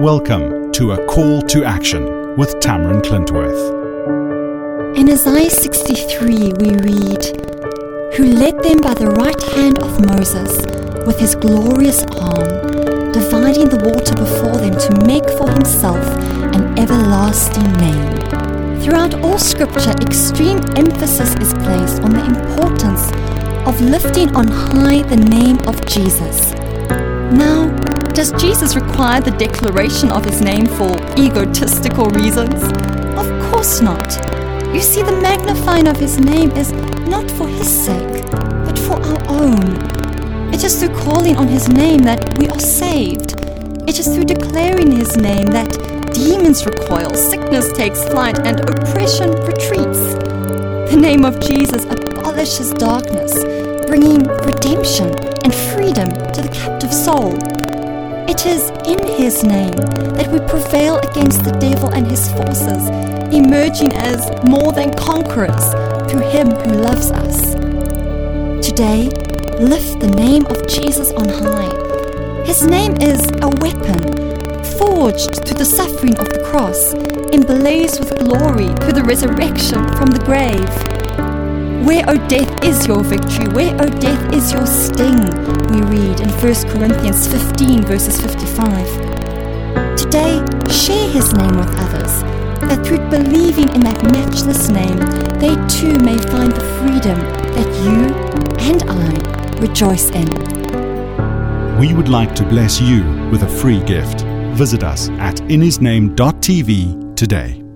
Welcome to A Call to Action with Tamarin Clintworth. In Isaiah 63, we read, Who led them by the right hand of Moses with his glorious arm, dividing the water before them to make for himself an everlasting name. Throughout all scripture, extreme emphasis is placed on the importance of lifting on high the name of Jesus. Now, does Jesus require the declaration of his name for egotistical reasons? Of course not. You see, the magnifying of his name is not for his sake, but for our own. It is through calling on his name that we are saved. It is through declaring his name that demons recoil, sickness takes flight, and oppression retreats. The name of Jesus abolishes darkness, bringing redemption and freedom to the captive soul. It is in His name that we prevail against the devil and his forces, emerging as more than conquerors through Him who loves us. Today, lift the name of Jesus on high. His name is a weapon, forged through the suffering of the cross, emblazed with glory through the resurrection from the grave. Where, O death, is your victory? Where, O death, is your sting? We read in 1 Corinthians 15, verses 55. Today, share his name with others, that through believing in that matchless name, they too may find the freedom that you and I rejoice in. We would like to bless you with a free gift. Visit us at inhisname.tv today.